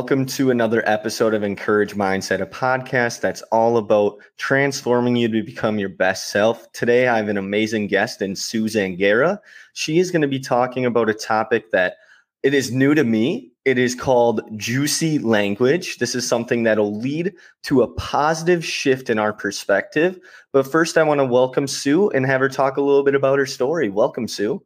Welcome to another episode of Encourage Mindset, a podcast that's all about transforming you to become your best self. Today, I have an amazing guest in Su Zangara. She is going to be talking about a topic that it is new to me. It is called juicy language. This is something that'll lead to a positive shift in our perspective. But first, I want to welcome Su and have her talk a little bit about her story. Welcome, Su.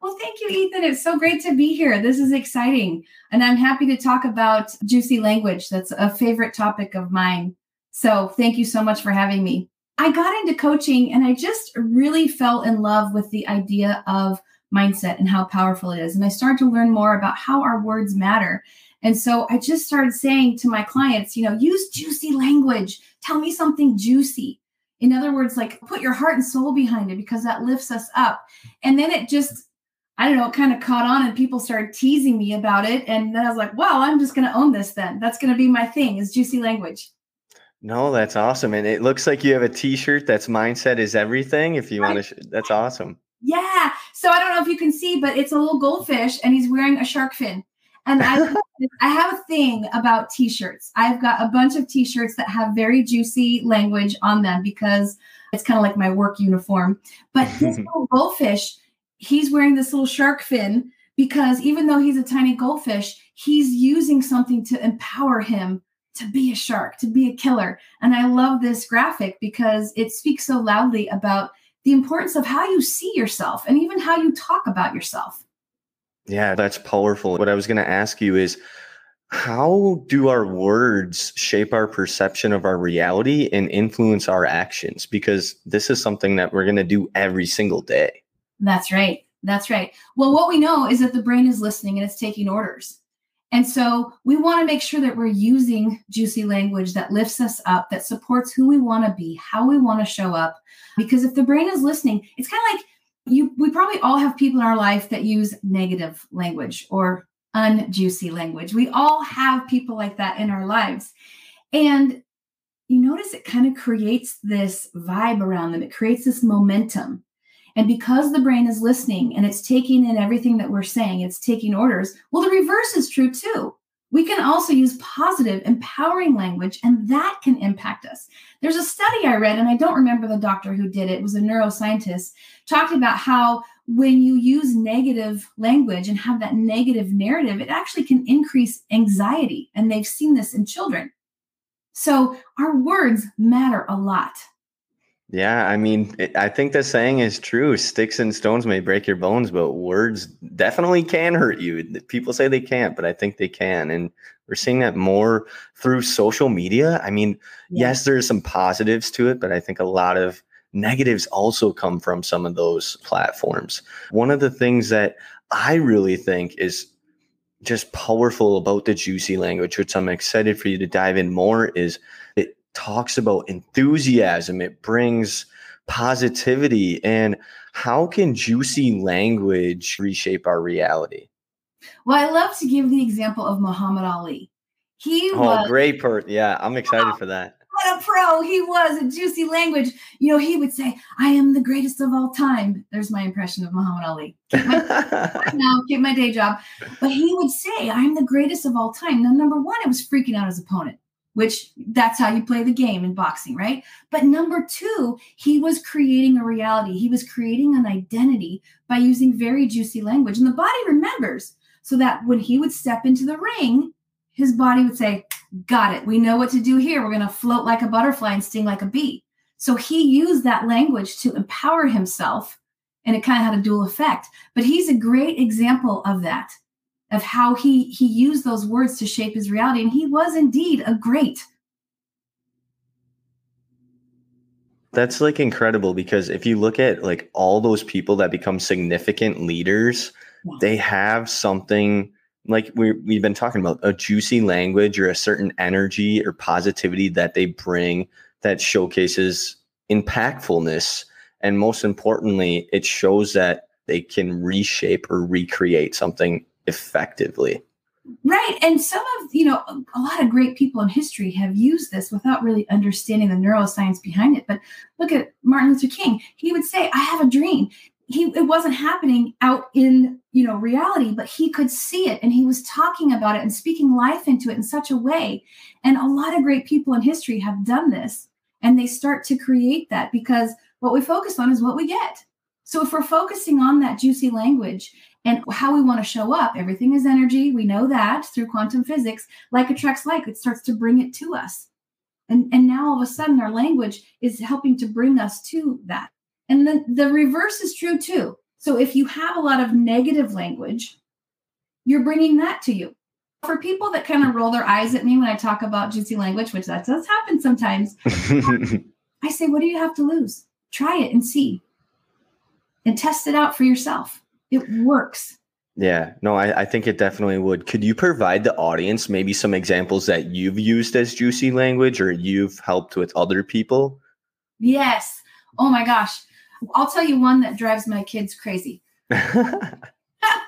Well, thank you, Ethan. It's so great to be here. This is exciting. And I'm happy to talk about juicy language. That's a favorite topic of mine. So thank you so much for having me. I got into coaching and I just really fell in love with the idea of mindset and how powerful it is. And I started to learn more about how our words matter. And so I just started saying to my clients, you know, use juicy language. Tell me something juicy. In other words, like put your heart and soul behind it because that lifts us up. And then it just I don't know, it kind of caught on and people started teasing me about it. And then I was like, well, I'm just going to own this then. That's going to be my thing is juicy language. No, that's awesome. And it looks like you have a t-shirt that's mindset is everything. If you right. want to, sh- that's awesome. Yeah. So I don't know if you can see, but it's a little goldfish and he's wearing a shark fin. And I, I have a thing about t-shirts. I've got a bunch of t-shirts that have very juicy language on them because it's kind of like my work uniform. But this little goldfish he's wearing this little shark fin because even though he's a tiny goldfish, he's using something to empower him to be a shark, to be a killer. And I love this graphic because it speaks so loudly about the importance of how you see yourself and even how you talk about yourself. Yeah, that's powerful. What I was going to ask you is how do our words shape our perception of our reality and influence our actions? Because this is something that we're going to do every single day. That's right. That's right. Well, what we know is that the brain is listening and it's taking orders. And so we want to make sure that we're using juicy language that lifts us up, that supports who we want to be, how we want to show up. Because if the brain is listening, it's kind of like you, we probably all have people in our life that use negative language or unjuicy language. We all have people like that in our lives. And you notice it kind of creates this vibe around them, it creates this momentum. And because the brain is listening and it's taking in everything that we're saying, it's taking orders. Well, the reverse is true too. We can also use positive, empowering language, and that can impact us. There's a study I read, and I don't remember the doctor who did it, it was a neuroscientist, talked about how when you use negative language and have that negative narrative, it actually can increase anxiety. And they've seen this in children. So our words matter a lot. Yeah, I mean, I think the saying is true. Sticks and stones may break your bones, but words definitely can hurt you. People say they can't, but I think they can. And we're seeing that more through social media. I mean, yeah. yes, there's some positives to it, but I think a lot of negatives also come from some of those platforms. One of the things that I really think is just powerful about the juicy language, which I'm excited for you to dive in more, is it talks about enthusiasm, it brings positivity. And how can juicy language reshape our reality? Well, I love to give the example of Muhammad Ali. He oh, was, great part. Yeah, I'm excited wow, for that. What a pro he was at juicy language. You know, he would say, I am the greatest of all time. There's my impression of Muhammad Ali. Keep my, now, keep my day job. But he would say, I'm the greatest of all time. Now, number one, it was freaking out his opponent which that's how you play the game in boxing, right? But number two, he was creating a reality. He was creating an identity by using very juicy language. And the body remembers so that when he would step into the ring, his body would say, Got it. We know what to do here. We're going to float like a butterfly and sting like a bee. So he used that language to empower himself, and it kind of had a dual effect. But he's a great example of that, of how he he used those words to shape his reality, and he was indeed a great. That's like incredible because if you look at like all those people that become significant leaders, yeah. they have something like we we've been talking about a juicy language or a certain energy or positivity that they bring that showcases impactfulness and most importantly it shows that they can reshape or recreate something effectively. Right and some of you know a lot of great people in history have used this without really understanding the neuroscience behind it but look at martin luther king. He would say i have a dream. He it wasn't happening out in you know reality but he could see it and he was talking about it and speaking life into it in such a way. And a lot of great people in history have done this and they start to create that because what we focus on is what we get so if we're focusing on that juicy language and how we want to show up everything is energy we know that through quantum physics like attracts like it starts to bring it to us and and now all of a sudden our language is helping to bring us to that and the, the reverse is true too. So if you have a lot of negative language, you're bringing that to you. For people that kind of roll their eyes at me when I talk about juicy language, which that does happen sometimes, I say, what do you have to lose? Try it and see and test it out for yourself. It works. Yeah, no, I, I think it definitely would. Could you provide the audience maybe some examples that you've used as juicy language or you've helped with other people? Yes. Oh my gosh. I'll tell you one that drives my kids crazy.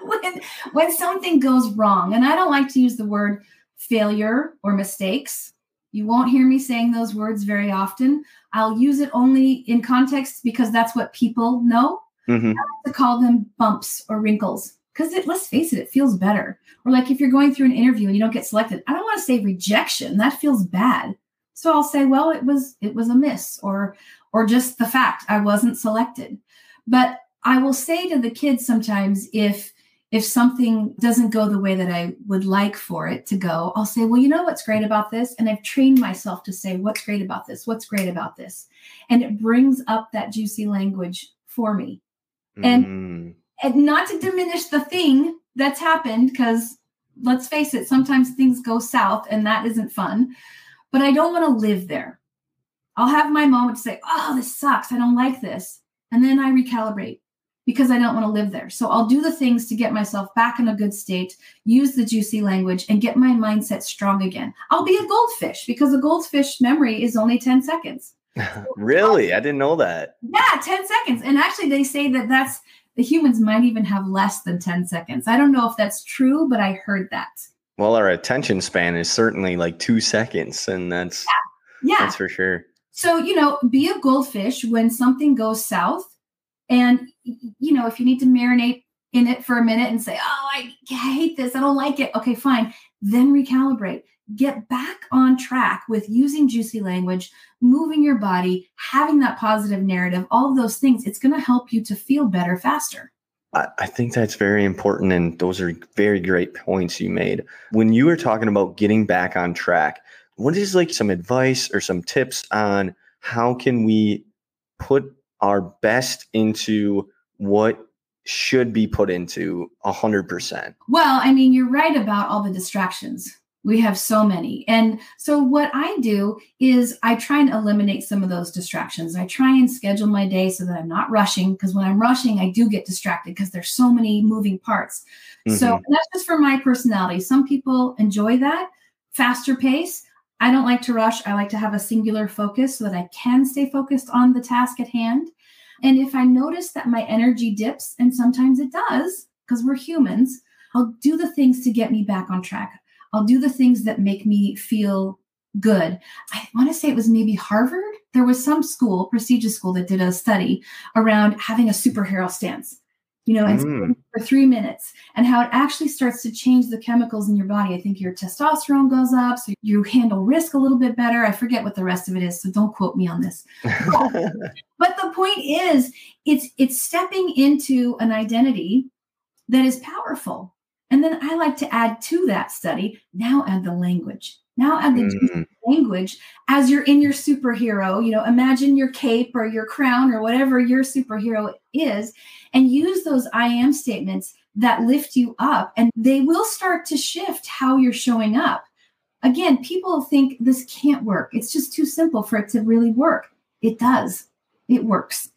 when, when something goes wrong, and I don't like to use the word failure or mistakes. You won't hear me saying those words very often. I'll use it only in context because that's what people know. Mm-hmm. To call them bumps or wrinkles because it let's face it, it feels better. Or like if you're going through an interview and you don't get selected, I don't want to say rejection. That feels bad. So I'll say, well, it was it was a miss, or or just the fact I wasn't selected. But I will say to the kids sometimes if if something doesn't go the way that I would like for it to go, I'll say, well, you know what's great about this? And I've trained myself to say, what's great about this? What's great about this? And it brings up that juicy language for me. Mm. And, mm-hmm. and not to diminish the thing that's happened, because let's face it, sometimes things go south and that isn't fun, but I don't want to live there. I'll have my moment to say, oh, this sucks. I don't like this. And then I recalibrate because I don't want to live there. So I'll do the things to get myself back in a good state, use the juicy language, and get my mindset strong again. I'll be a goldfish because a goldfish memory is only 10 seconds. really? I didn't know that. Yeah, 10 seconds. And actually, they say that that's the humans might even have less than 10 seconds. I don't know if that's true, but I heard that. Well, our attention span is certainly like two seconds, and that's yeah, yeah. that's for sure. So, you know, be a goldfish when something goes south. And, you know, if you need to marinate in it for a minute and say, oh, I, I hate this, I don't like it. Okay, fine. Then recalibrate. Get back on track with using juicy language, moving your body, having that positive narrative, all of those things. It's going to help you to feel better faster. I think that's very important. And those are very great points you made. When you were talking about getting back on track, what is like some advice or some tips on how can we put our best into what should be put into a hundred percent? Well, I mean, you're right about all the distractions. We have so many. And so what I do is I try and eliminate some of those distractions. I try and schedule my day so that I'm not rushing because when I'm rushing, I do get distracted because there's so many moving parts. Mm-hmm. So that's just for my personality. Some people enjoy that faster pace. I don't like to rush. I like to have a singular focus so that I can stay focused on the task at hand. And if I notice that my energy dips, and sometimes it does, because we're humans, I'll do the things to get me back on track. I'll do the things that make me feel good. I want to say it was maybe Harvard. There was some school, prestigious school, that did a study around having a superhero stance you know, and mm. for three minutes, and how it actually starts to change the chemicals in your body. I think your testosterone goes up, so you handle risk a little bit better. I forget what the rest of it is, so don't quote me on this. but the point is, it's it's stepping into an identity that is powerful. And then I like to add to that study, now add the language. Now add the Mm, language as you're in your superhero. You know, imagine your cape or your crown or whatever your superhero is, and use those I am statements that lift you up, and they will start to shift how you're showing up. Again, people think this can't work. It's just too simple for it to really work. It does, it works.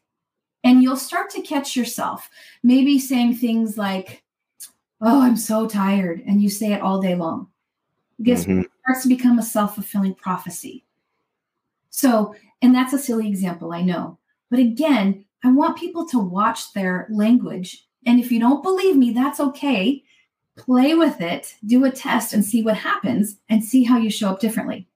And you'll start to catch yourself maybe saying things like, Oh, I'm so tired. And you say it all day long. Guess mhm. starts to become a self-fulfilling prophecy. So, and that's a silly example, I know. But again, I want people to watch their language. And if you don't believe me, that's okay. Play with it, do a test and see what happens and see how you show up differently.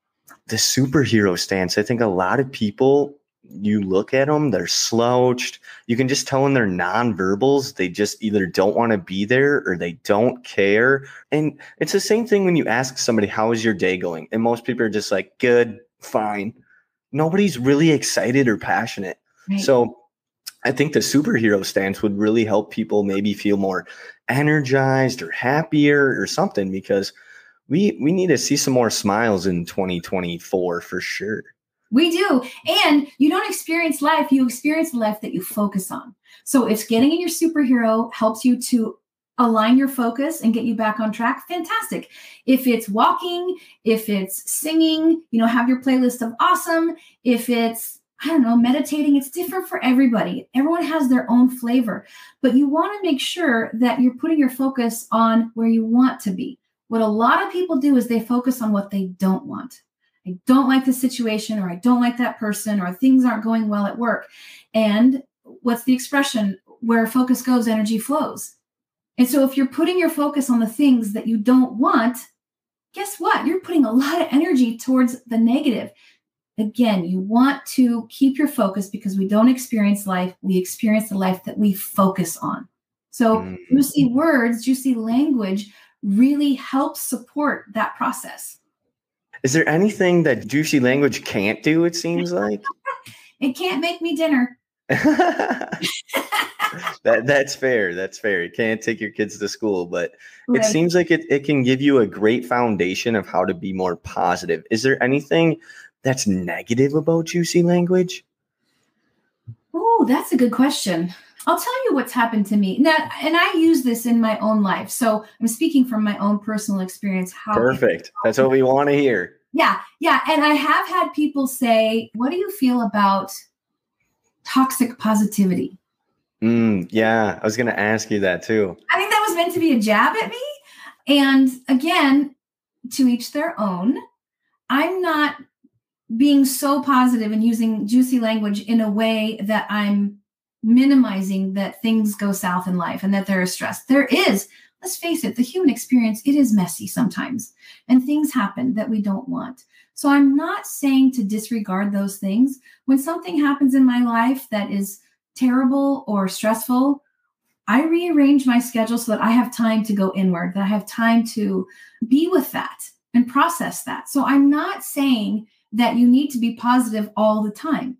the superhero stance. I think a lot of people, you look at them, they're slouched. You can just tell in their nonverbals, they just either don't want to be there or they don't care. And it's the same thing when you ask somebody, How is your day going? And most people are just like, Good, fine. Nobody's really excited or passionate. Right? So I think the superhero stance would really help people maybe feel more energized or happier or something because we we need to see some more smiles in 2024 for sure. We do. And you don't experience life, you experience life that you focus on. So if getting in your superhero helps you to align your focus and get you back on track, fantastic. If it's walking, if it's singing, you know, have your playlist of awesome. If it's, I don't know, meditating, it's different for everybody. Everyone has their own flavor, but you want to make sure that you're putting your focus on where you want to be. What a lot of people do is they focus on what they don't want. I don't like the situation, or I don't like that person, or things aren't going well at work. And what's the expression? Where focus goes, energy flows. And so, if you're putting your focus on the things that you don't want, guess what? You're putting a lot of energy towards the negative. Again, you want to keep your focus because we don't experience life, we experience the life that we focus on. So, Mm. juicy words, juicy language really helps support that process. Is there anything that juicy language can't do? It seems like It can't make me dinner. that that's fair. That's fair. It can't take your kids to school, but Right. it seems like it, it can give you a great foundation of how to be more positive. Is there anything that's negative about juicy language? Oh, that's a good question. I'll tell you what's happened to me. Now, and I use this in my own life. So I'm speaking from my own personal experience. How Perfect. That's what we want to hear. Yeah, yeah. And I have had people say, What do you feel about toxic positivity? Mm, yeah, I was going to ask you that too. I think that was meant to be a jab at me. And again, to each their own. I'm not being so positive and using juicy language in a way that I'm minimizing that things go south in life and that there is stress. There is, let's face it, the human experience, it is messy sometimes and things happen that we don't want. So I'm not saying to disregard those things. When something happens in my life that is terrible or stressful, I rearrange my schedule so that I have time to go inward, that I have time to be with that and process that. So I'm not saying that you need to be positive all the time.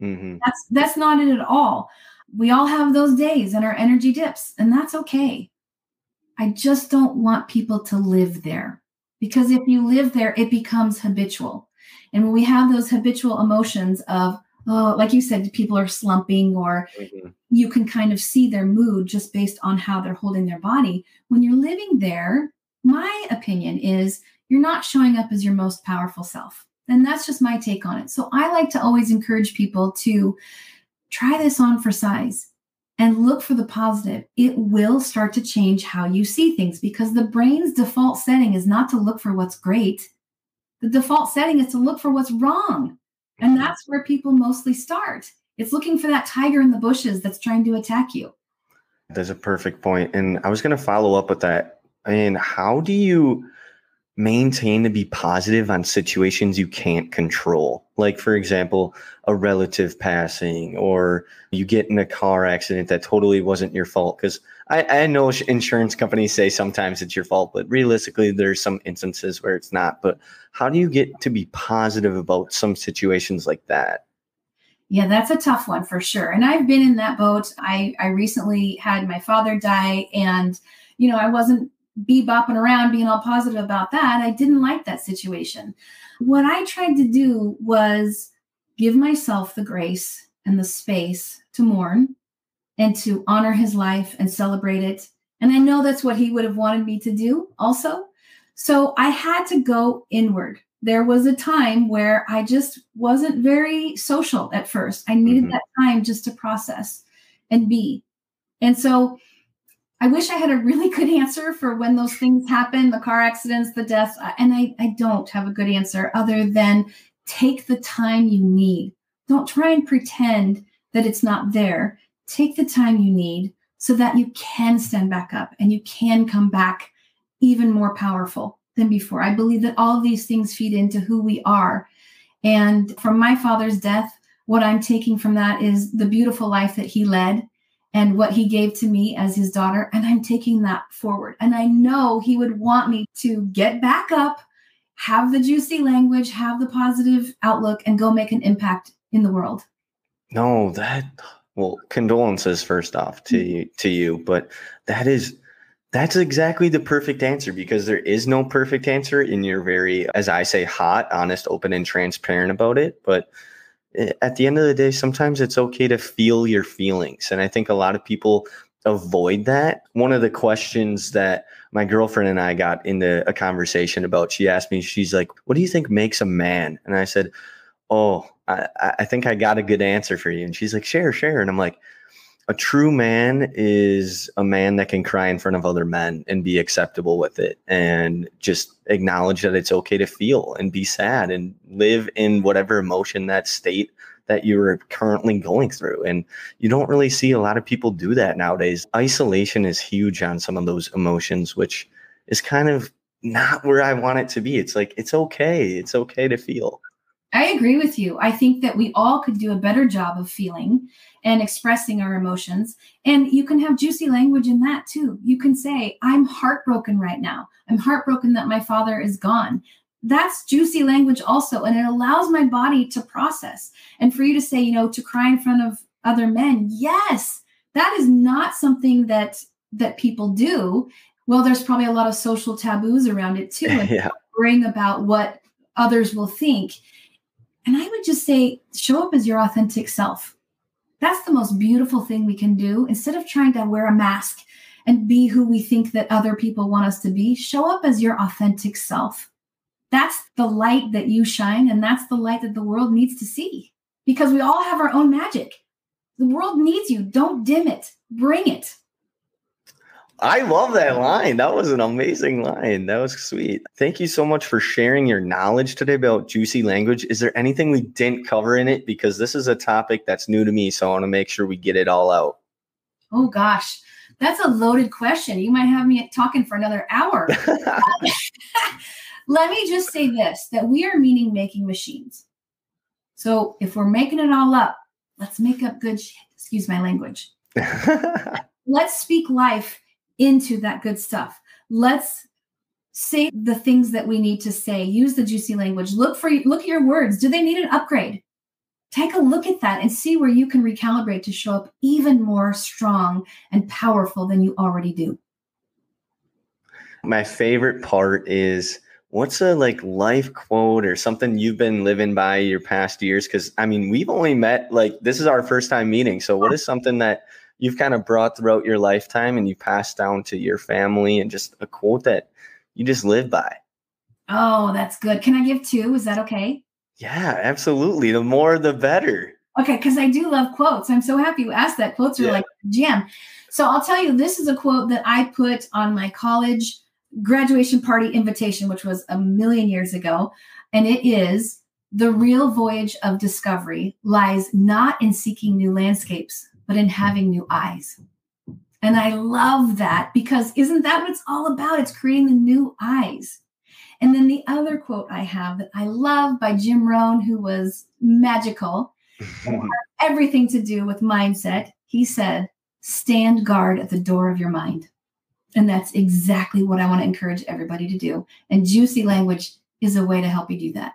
hmm That's that's not it at all. We all have those days and our energy dips, and that's okay. I just don't want people to live there because if you live there, it becomes habitual. And when we have those habitual emotions of, oh, like you said, people are slumping or hmm you can kind of see their mood just based on how they're holding their body. When you're living there, my opinion is you're not showing up as your most powerful self. And that's just my take on it. So I like to always encourage people to try this on for size and look for the positive. It will start to change how you see things because the brain's default setting is not to look for what's great. The default setting is to look for what's wrong. And mm-hmm. that's where people mostly start. It's looking for that tiger in the bushes that's trying to attack you. That's a perfect point. And I was going to follow up with that. And how do you maintain to be positive on situations you can't control? Like, for example, a relative passing, or you get in a car accident that totally wasn't your fault. Because I, I know insurance companies say sometimes it's your fault, but realistically, there's some instances where it's not. But how do you get to be positive about some situations like that? Yeah, that's a tough one for sure. And I've been in that boat. I I recently had my father die and you know, I wasn't be bopping around being all positive about that. I didn't like that situation. What I tried to do was give myself the grace and the space to mourn and to honor his life and celebrate it. And I know that's what he would have wanted me to do also. So I had to go inward. There was a time where I just wasn't very social at first. I needed mm-hmm. that time just to process and be. And so I wish I had a really good answer for when those things happen the car accidents, the deaths. And I, I don't have a good answer other than take the time you need. Don't try and pretend that it's not there. Take the time you need so that you can stand back up and you can come back even more powerful than before. I believe that all these things feed into who we are. And from my father's death, what I'm taking from that is the beautiful life that he led and what he gave to me as his daughter. And I'm taking that forward. And I know he would want me to get back up, have the juicy language, have the positive outlook, and go make an impact in the world. No, that well, condolences first off to mm-hmm. you, to you, but that is that's exactly the perfect answer because there is no perfect answer and you're very as I say hot, honest, open and transparent about it, but at the end of the day, sometimes it's okay to feel your feelings. And I think a lot of people avoid that. One of the questions that my girlfriend and I got into a conversation about, she asked me, she's like, What do you think makes a man? And I said, Oh, I, I think I got a good answer for you. And she's like, Share, share. And I'm like, a true man is a man that can cry in front of other men and be acceptable with it and just acknowledge that it's okay to feel and be sad and live in whatever emotion that state that you're currently going through. And you don't really see a lot of people do that nowadays. Isolation is huge on some of those emotions which is kind of not where i want it to be. It's like it's okay. It's okay to feel I agree with you. I think that we all could do a better job of feeling and expressing our emotions. And you can have juicy language in that too. You can say, I'm heartbroken right now. I'm heartbroken that my father is gone. That's juicy language also. And it allows my body to process. And for you to say, you know, to cry in front of other men, yes, that is not something that that people do. Well, there's probably a lot of social taboos around it too. And yeah. worrying about what others will think. And I would just say, show up as your authentic self. That's the most beautiful thing we can do. Instead of trying to wear a mask and be who we think that other people want us to be, show up as your authentic self. That's the light that you shine, and that's the light that the world needs to see because we all have our own magic. The world needs you. Don't dim it, bring it. I love that line. That was an amazing line. That was sweet. Thank you so much for sharing your knowledge today about juicy language. Is there anything we didn't cover in it? Because this is a topic that's new to me. So I want to make sure we get it all out. Oh, gosh. That's a loaded question. You might have me talking for another hour. Let me just say this that we are meaning making machines. So if we're making it all up, let's make up good shit. Excuse my language. let's speak life into that good stuff. Let's say the things that we need to say. Use the juicy language. Look for look at your words. Do they need an upgrade? Take a look at that and see where you can recalibrate to show up even more strong and powerful than you already do. My favorite part is what's a like life quote or something you've been living by your past years because i mean we've only met like this is our first time meeting so what is something that you've kind of brought throughout your lifetime and you passed down to your family and just a quote that you just live by. Oh, that's good. Can I give two? Is that okay? Yeah, absolutely. The more the better. Okay, because I do love quotes. I'm so happy you asked that. Quotes are yeah. like jam. So I'll tell you, this is a quote that I put on my college graduation party invitation, which was a million years ago. And it is the real voyage of discovery lies not in seeking new landscapes, but in having new eyes. And I love that because isn't that what it's all about? It's creating the new eyes. And then the other quote I have that I love by Jim Rohn, who was magical, everything to do with mindset. He said, stand guard at the door of your mind. And that's exactly what I want to encourage everybody to do. And juicy language is a way to help you do that.